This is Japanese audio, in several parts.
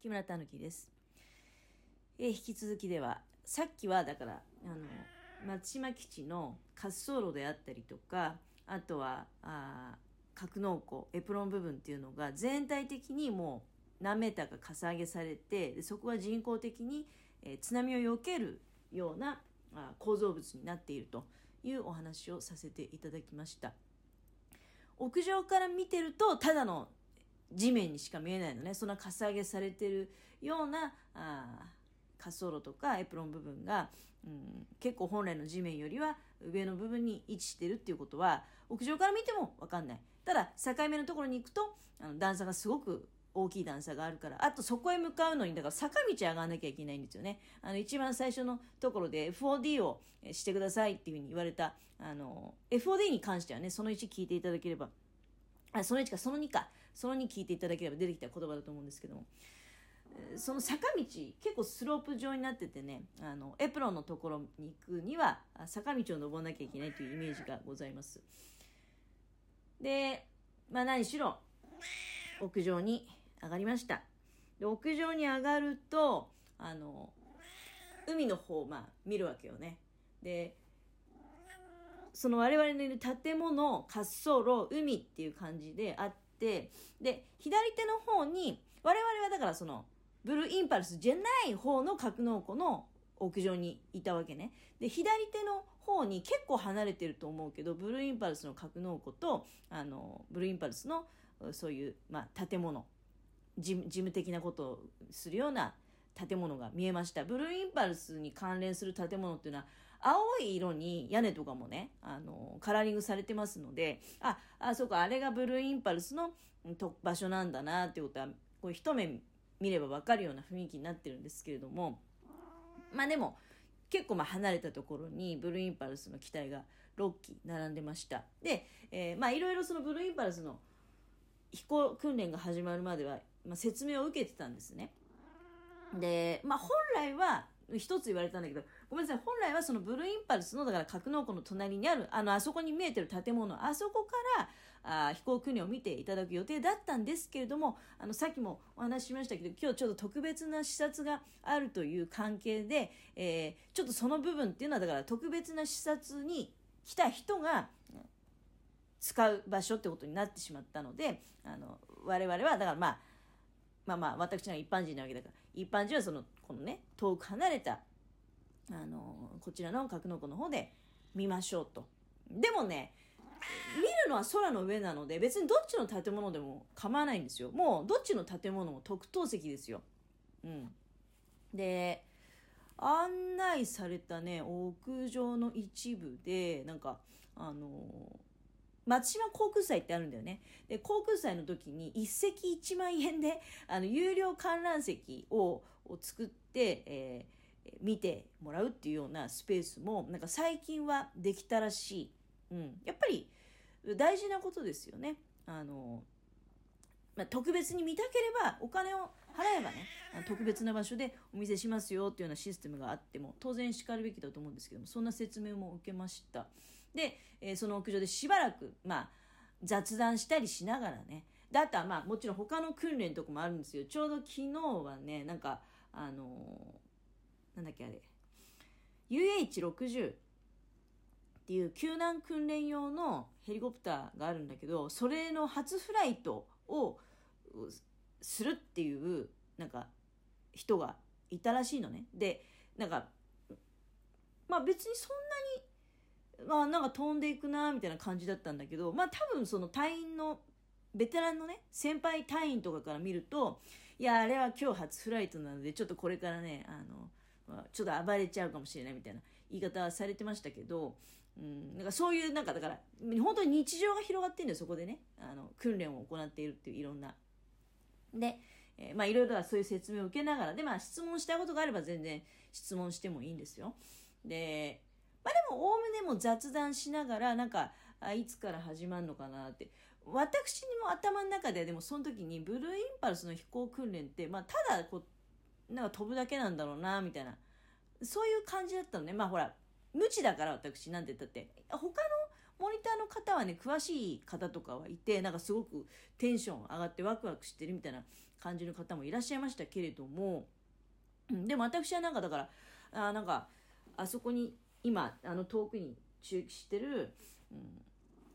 木村たぬきです。えー引き続きでは、さっきはだから、あの、松島基地の滑走路であったりとか、あとは、あ格納庫、エプロン部分っていうのが全体的にもう何メーターかかさ上げされて、そこは人工的に、えー津波を避けるようなあ構造物になっているというお話をさせていただきました。屋上から見てると、ただの地面にしか見えないのね。そんなかさ上げされてるようなあ滑走路とかエプロン部分が、うん、結構本来の地面よりは上の部分に位置してるっていうことは屋上から見ても分かんない。ただ境目のところに行くとあの段差がすごく大きい段差があるからあとそこへ向かうのにだから坂道上がらなきゃいけないんですよね。あの一番最初のところで 4D をしてくださいっていうふうに言われたあの FOD に関してはねその1聞いていただければ。あその1かその2か。その2聞いていただければ出てきた言葉だと思うんですけども。その坂道結構スロープ状になっててねあのエプロンのところに行くには坂道を登らなきゃいけないというイメージがございます。でまあ何しろ屋上に上がりました。で屋上に上がるとあの海の方をまあ見るわけよね。でその我々のいる建物滑走路海っていう感じであってで左手の方に我々はだからそのブルーインパルスじゃない方の格納庫の屋上にいたわけね。で左手の方に結構離れてると思うけどブルーインパルスの格納庫とあのブルーインパルスのそういう、まあ、建物。事務的なことをするような建物が見えました。ブルーインパルスに関連する建物っていうのは青い色に屋根とかもねあのカラーリングされてますのでああそうかあれがブルーインパルスの場所なんだなってことはこう一目見れば分かるような雰囲気になってるんですけれどもまあでも結構まあ離れたところにブルーインパルスの機体が6機並んでました。で、えーまあいろいろそのブルーインパルスの飛行訓練が始まるまでは、まあ、説明を受けてたんですね。でまあ本来は一つ言われたんだけどごめんなさい。本来はそのブルーインパルスのだから格納庫の隣にあるあのあそこに見えてる建物あそこからあ飛行訓練を見ていただく予定だったんですけれどもあのさっきもお話ししましたけど今日ちょっと特別な視察があるという関係で、えーちょっとその部分っていうのはだから特別な視察に来た人が使う場所ってことになってしまったのであの我々はだからまあまあまあ私が一般人なわけだから一般人はそのこのね遠く離れたあのこちらの格納庫の方で見ましょうと。でもね見るのは空の上なので別にどっちの建物でも構わないんですよ。もうどっちの建物も特等席ですよ。うん。で案内されたね屋上の一部でなんかあの松島航空祭ってあるんだよね。で航空祭の時に一席1万円であの有料観覧席をを作って、えー見てもらうっていうようなスペースもなんか最近はできたらしい、うん、やっぱり大事なことですよね。あの、まあ、特別に見たければお金を払えばね特別な場所でお見せしますよっていうようなシステムがあっても当然しかるべきだと思うんですけどもそんな説明も受けました。で、えその屋上でしばらく、まあ、雑談したりしながらねであとはまあもちろん他の訓練とかもあるんですよ。ちょうど昨日はねなんかあのなんだっけあれ。UH60 っていう救難訓練用のヘリコプターがあるんだけどそれの初フライトをするっていうなんか人がいたらしいのね。でなんかまあ別にそんなにまあなんか飛んでいくなみたいな感じだったんだけどまあ多分その隊員のベテランのね先輩隊員とかから見るといやあれは今日初フライトなのでちょっとこれからねあのちょっと暴れちゃうかもしれないみたいな言い方はされてましたけど、うん、なんかそういうなんかだから本当に日常が広がってるんだよそこでねあの訓練を行っているっていういろんな。で、えーまあいろいろはそういう説明を受けながらでまあ質問したいことがあれば全然質問してもいいんですよ。でまあでもおおむねも雑談しながらなんかあいつから始まるのかなって私にも頭の中ででもその時にブルーインパルスの飛行訓練って、まあ、ただこうなんか飛ぶだけなんだろうなみたいな。そういう感じだったのね。まあほら無知だから私なんて言ったって。他のモニターの方はね詳しい方とかはいてなんかすごくテンション上がってワクワクしてるみたいな感じの方もいらっしゃいましたけれども、でも私はなんかだからあなんかあそこに今あの遠くに駐機してる、うん、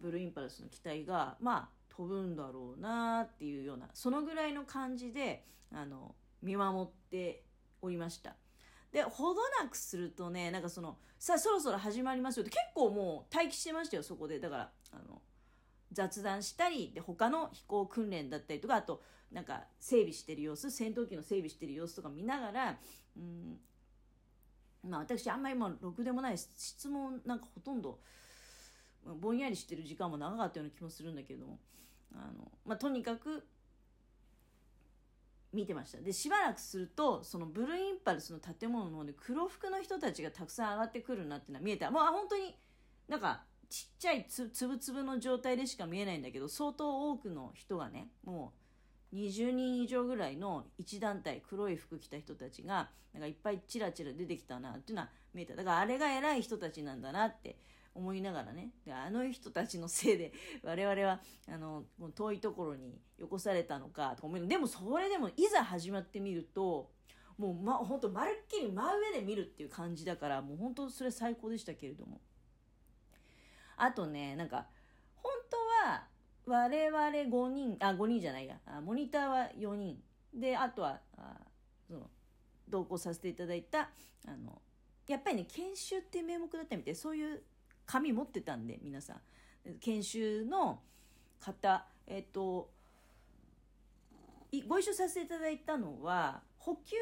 ブルーインパルスの機体がまあ飛ぶんだろうなっていうようなそのぐらいの感じであの見守っておりました。でほどなくするとねなんかそのさあそろそろ始まりますよって結構もう待機してましたよそこで。だからあの雑談したりで他の飛行訓練だったりとかあとなんか整備してる様子戦闘機の整備してる様子とか見ながらうんまあ私あんまりもうろくでもない質問なんかほとんどぼんやりしてる時間も長かったような気もするんだけどもあの、まあ、とにかく見てました。でしばらくするとそのブルーインパルスの建物の方で黒服の人たちがたくさん上がってくるなっていうのは見えた。もう本当になんかちっちゃいつつぶつぶの状態でしか見えないんだけど相当多くの人がねもう20人以上ぐらいの一団体黒い服着た人たちがなんかいっぱいチラチラ出てきたなっていうのは見えた。だからあれが偉い人たちなんだなって思いながらね。あの人たちのせいで 我々はあの遠いところによこされたのかと思うでもそれでもいざ始まってみるともう、ま、本当まるっきり真上で見るっていう感じだからもう本当それ最高でしたけれども。あとねなんか本当は我々5人あ5人じゃないや。モニターは4人。であとはあその同行させていただいたあのやっぱりね研修っていう名目だったみたい。そういう紙持ってたんで皆さん。研修の方。えっとご一緒させていただいたのは補給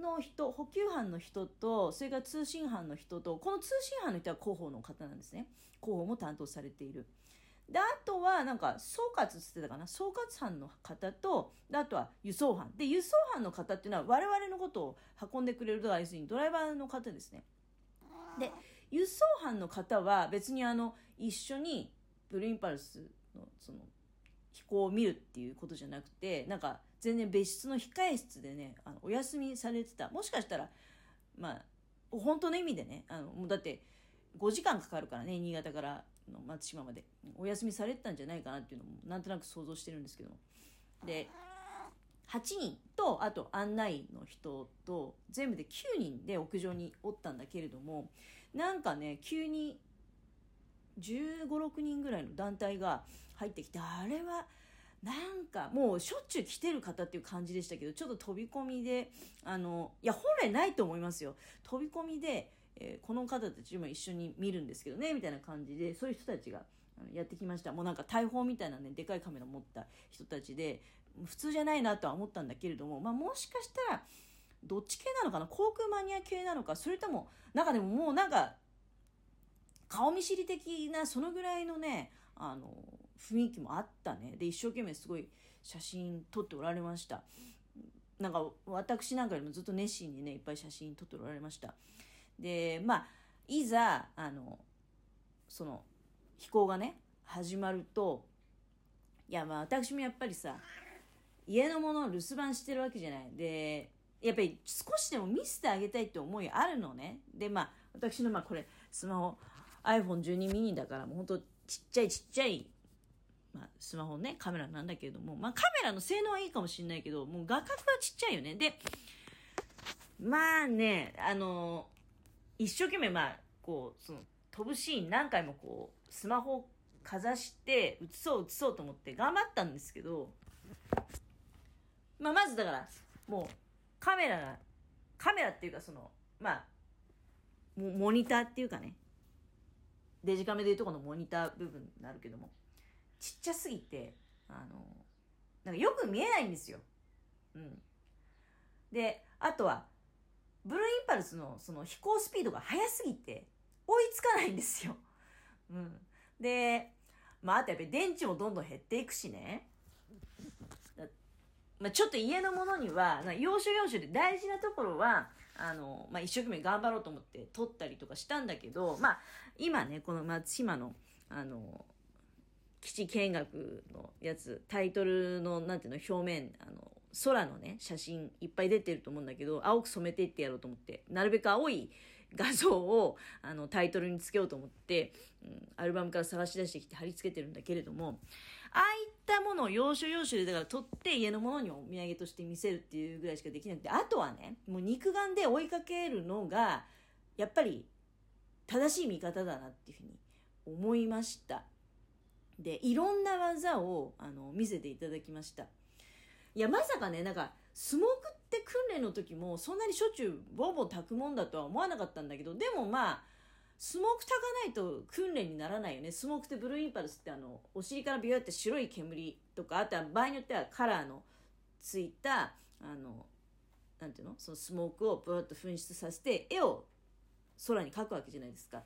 の人補給班の人とそれから通信班の人とこの通信班の人は広報の方なんですね。広報も担当されている。であとはなんか総括って言ってたかな？総括班の方とであとは輸送班。で輸送班の方っていうのは我々のことを運んでくれる要するにドライバーの方ですね。で輸送班の方は別にあの一緒にブルーインパルスのその飛行を見るっていうことじゃなくてなんか全然別室の控え室でねあのお休みされてた。もしかしたらまあ本当の意味でねあのだって5時間かかるからね新潟からの松島まで。お休みされてたんじゃないかなっていうのもなんとなく想像してるんですけどで8人とあと案内の人と全部で9人で屋上におったんだけれどもなんかね急に1 5 6人ぐらいの団体が入ってきてあれはなんかもうしょっちゅう来てる方っていう感じでしたけどちょっと飛び込みであのいや本来ないと思いますよ。飛び込みで、えー、この方たちも一緒に見るんですけどねみたいな感じでそういう人たちがやってきました。もうなんか大砲みたいなねでかいカメラ持った人たちで普通じゃないなとは思ったんだけれども、まあ、もしかしたらどっち系なのかな？航空マニア系なのか？それともなんかでももうなんか顔見知り的なそのぐらいのねあの雰囲気もあったね。で一生懸命すごい写真撮っておられました。なんか私なんかよりもずっと熱心にねいっぱい写真撮っておられました。でまあいざあのその飛行がね始まるといやまあ私もやっぱりさ家のものを留守番してるわけじゃないでやっぱり少しでも見せてあげたいって思いあるのね。で、まあ、私のまあこれ、スマホ、iPhone12 mini だから、もうほんとちっちゃいちっちゃい、まあ、スマホね、カメラなんだけれども、まあカメラの性能はいいかもしれないけど、もう画角はちっちゃいよね。で、まあね、あの、一生懸命まあ、こう、その、飛ぶシーン何回もこう、スマホをかざして、映そう映そうと思って頑張ったんですけど、まあまずだから、もう、カメラが、カメラっていうかその、まあ、モニターっていうかね、デジカメでいうとこのモニター部分になるけども、ちっちゃすぎて、あの、なんかよく見えないんですよ。うん。で、あとは、ブルーインパルスのその飛行スピードが速すぎて、追いつかないんですよ。うん。で、まあ、あとやっぱり電池もどんどん減っていくしね。まあ、ちょっと家のものにはな要所要所で大事なところはあの、まあ、一生懸命頑張ろうと思って撮ったりとかしたんだけど、まあ、今ねこの松島のあの基地見学のやつタイトルのなんていうの表面あの空のね写真いっぱい出てると思うんだけど青く染めていってやろうと思って。なるべく青い、画像をあのタイトルにつけようと思って、うん、アルバムから探し出してきて貼り付けてるんだけれどもああいったものを要所要所でだから取って家のものにお土産として見せるっていうぐらいしかできなくてあとはねもう肉眼で追いかけるのがやっぱり正しい見方だなっていうふうに思いました。でいろんな技をあの見せていただきました。いやまさかねなんかスモークって訓練の時もそんなにしょっちゅうボンボン炊くもんだとは思わなかったんだけどでもまあスモーク炊かないと訓練にならないよね。スモークってブルーインパルスってあのお尻からビューって白い煙とかあとは場合によってはカラーのついたあのなんていうの？そのスモークをブーッと噴出させて絵を空に描くわけじゃないですか。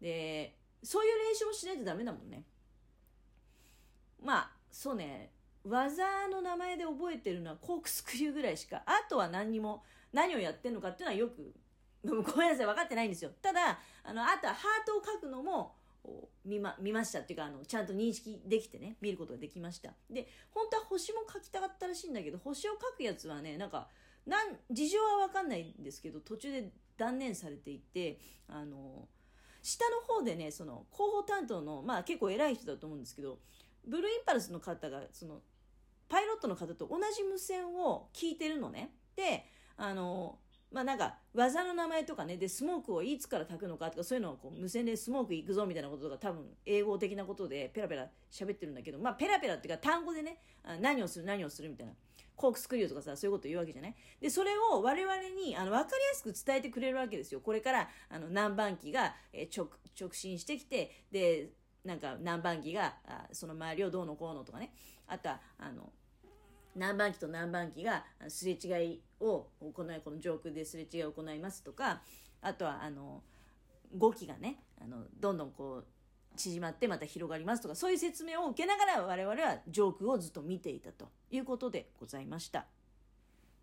でそういう練習をしないとダメだもんね。まあそうね。技の名前で覚えてるのはコークスクリューぐらいしかあとは何にも何をやってるのかっていうのはよく ごめんなさい分かってないんですよ。ただあのあとはハートを書くのも見ま見ましたっていうかあのちゃんと認識できてね見ることができました。で本当は星も書きたかったらしいんだけど星を書くやつはねなんかなん事情は分かんないんですけど途中で断念されていてあの下の方でねその広報担当のまあ結構偉い人だと思うんですけどブルーインパルスの方がそのットの方と同じ無線を聞いてるのね。で、あの、まあなんか技の名前とかね、で、スモークをいつから炊くのかとかそういうのをこう無線でスモーク行くぞみたいなこととか多分英語的なことでペラペラ喋ってるんだけど、まあペラペラっていうか単語でね、何をする何をするみたいな。コークスクリューとかさ、そういうこと言うわけじゃない？で、それを我々に、あの、わかりやすく伝えてくれるわけですよ。これから、あの、何番機が、え直、直進してきて、で、なんか何番機があその周りをどうのこうのとかねあとはあの何番機と何番機がすれ違いを行いこの上空ですれ違いを行いますとかあとはあの5機がねあのどんどんこう縮まってまた広がりますとかそういう説明を受けながら我々は上空をずっと見ていたということでございました。